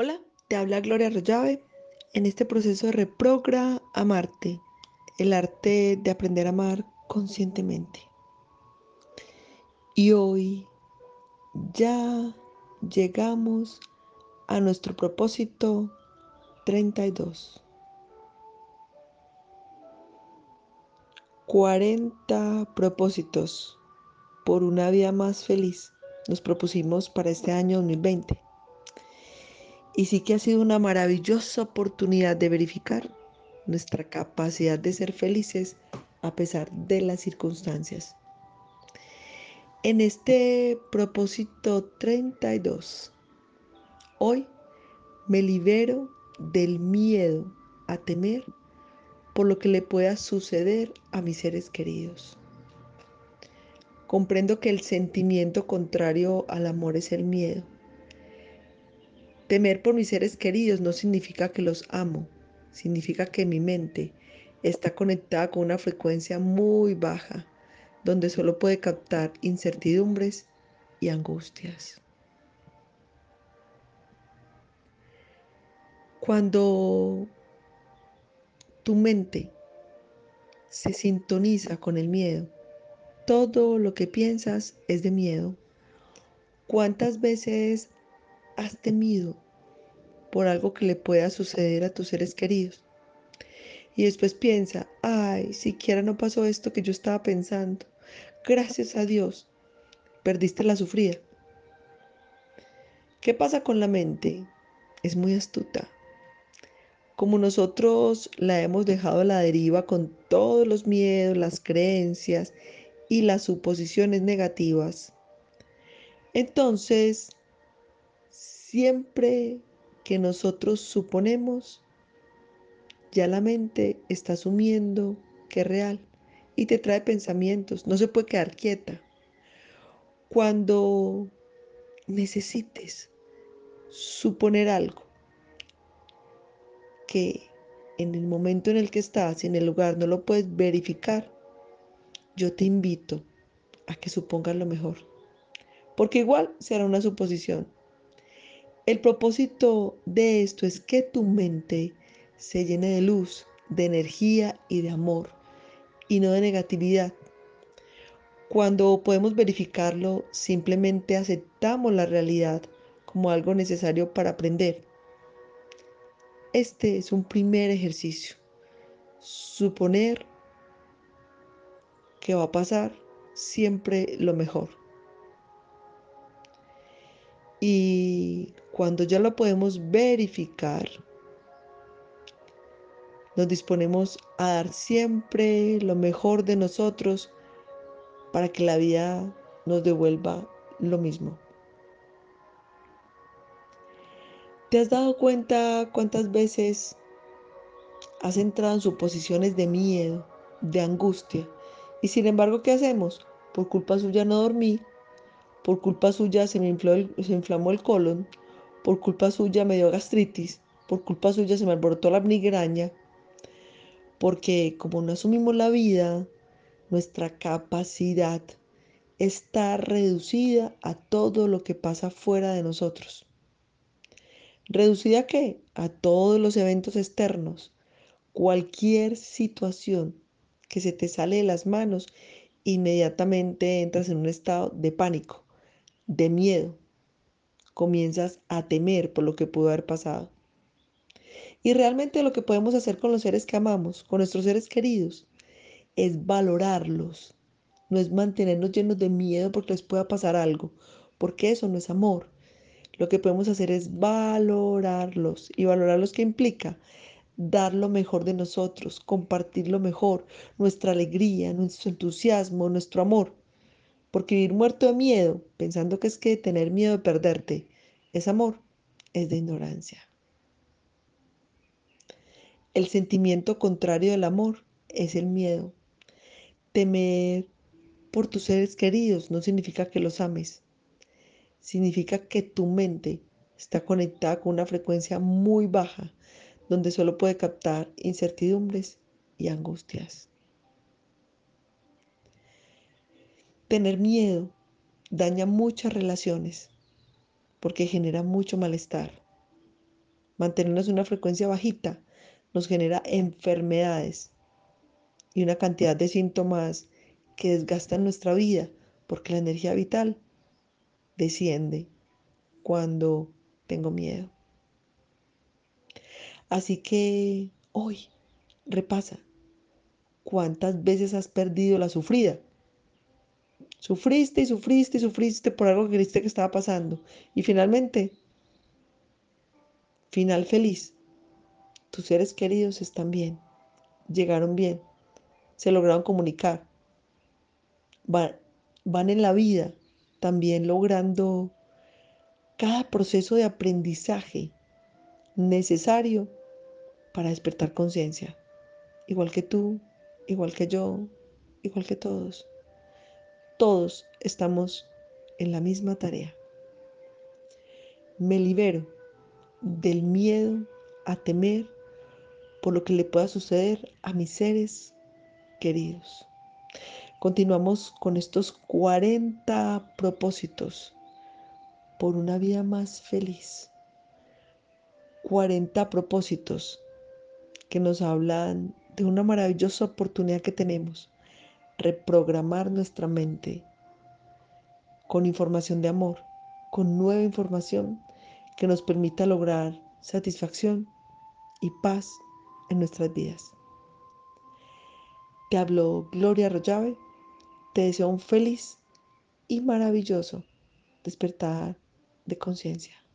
Hola, te habla Gloria Arroyave en este proceso de reprogra amarte, el arte de aprender a amar conscientemente. Y hoy ya llegamos a nuestro propósito 32. 40 propósitos por una vida más feliz nos propusimos para este año 2020. Y sí que ha sido una maravillosa oportunidad de verificar nuestra capacidad de ser felices a pesar de las circunstancias. En este propósito 32, hoy me libero del miedo a temer por lo que le pueda suceder a mis seres queridos. Comprendo que el sentimiento contrario al amor es el miedo Temer por mis seres queridos no significa que los amo, significa que mi mente está conectada con una frecuencia muy baja, donde solo puede captar incertidumbres y angustias. Cuando tu mente se sintoniza con el miedo, todo lo que piensas es de miedo. ¿Cuántas veces has temido por algo que le pueda suceder a tus seres queridos. Y después piensa, ay, siquiera no pasó esto que yo estaba pensando. Gracias a Dios, perdiste la sufrida. ¿Qué pasa con la mente? Es muy astuta. Como nosotros la hemos dejado a la deriva con todos los miedos, las creencias y las suposiciones negativas, entonces Siempre que nosotros suponemos, ya la mente está asumiendo que es real y te trae pensamientos. No se puede quedar quieta. Cuando necesites suponer algo que en el momento en el que estás y en el lugar no lo puedes verificar, yo te invito a que supongas lo mejor. Porque igual será una suposición. El propósito de esto es que tu mente se llene de luz, de energía y de amor, y no de negatividad. Cuando podemos verificarlo, simplemente aceptamos la realidad como algo necesario para aprender. Este es un primer ejercicio. Suponer que va a pasar siempre lo mejor. Y cuando ya lo podemos verificar, nos disponemos a dar siempre lo mejor de nosotros para que la vida nos devuelva lo mismo. ¿Te has dado cuenta cuántas veces has entrado en suposiciones de miedo, de angustia? Y sin embargo, ¿qué hacemos? Por culpa suya no dormí, por culpa suya se me se inflamó el colon, por culpa suya me dio gastritis, por culpa suya se me alborotó la migraña, porque como no asumimos la vida, nuestra capacidad está reducida a todo lo que pasa fuera de nosotros. ¿Reducida a qué? A todos los eventos externos. Cualquier situación que se te sale de las manos, inmediatamente entras en un estado de pánico de miedo. Comienzas a temer por lo que pudo haber pasado. Y realmente lo que podemos hacer con los seres que amamos, con nuestros seres queridos, es valorarlos. No es mantenernos llenos de miedo porque les pueda pasar algo, porque eso no es amor. Lo que podemos hacer es valorarlos. ¿Y valorarlos qué implica? Dar lo mejor de nosotros, compartir lo mejor, nuestra alegría, nuestro entusiasmo, nuestro amor. Porque vivir muerto de miedo, pensando que es que tener miedo de perderte es amor, es de ignorancia. El sentimiento contrario del amor es el miedo. Temer por tus seres queridos no significa que los ames. Significa que tu mente está conectada con una frecuencia muy baja, donde solo puede captar incertidumbres y angustias. Tener miedo daña muchas relaciones porque genera mucho malestar. Mantenernos en una frecuencia bajita nos genera enfermedades y una cantidad de síntomas que desgastan nuestra vida porque la energía vital desciende cuando tengo miedo. Así que hoy repasa cuántas veces has perdido la sufrida. Sufriste y sufriste y sufriste por algo que creíste que estaba pasando. Y finalmente, final feliz. Tus seres queridos están bien, llegaron bien, se lograron comunicar. Van, van en la vida también logrando cada proceso de aprendizaje necesario para despertar conciencia. Igual que tú, igual que yo, igual que todos. Todos estamos en la misma tarea. Me libero del miedo a temer por lo que le pueda suceder a mis seres queridos. Continuamos con estos 40 propósitos por una vida más feliz. 40 propósitos que nos hablan de una maravillosa oportunidad que tenemos, reprogramar nuestra mente con información de amor, con nueva información que nos permita lograr satisfacción y paz en nuestras vidas. Te hablo Gloria Arroyave, te deseo un feliz y maravilloso despertar de conciencia.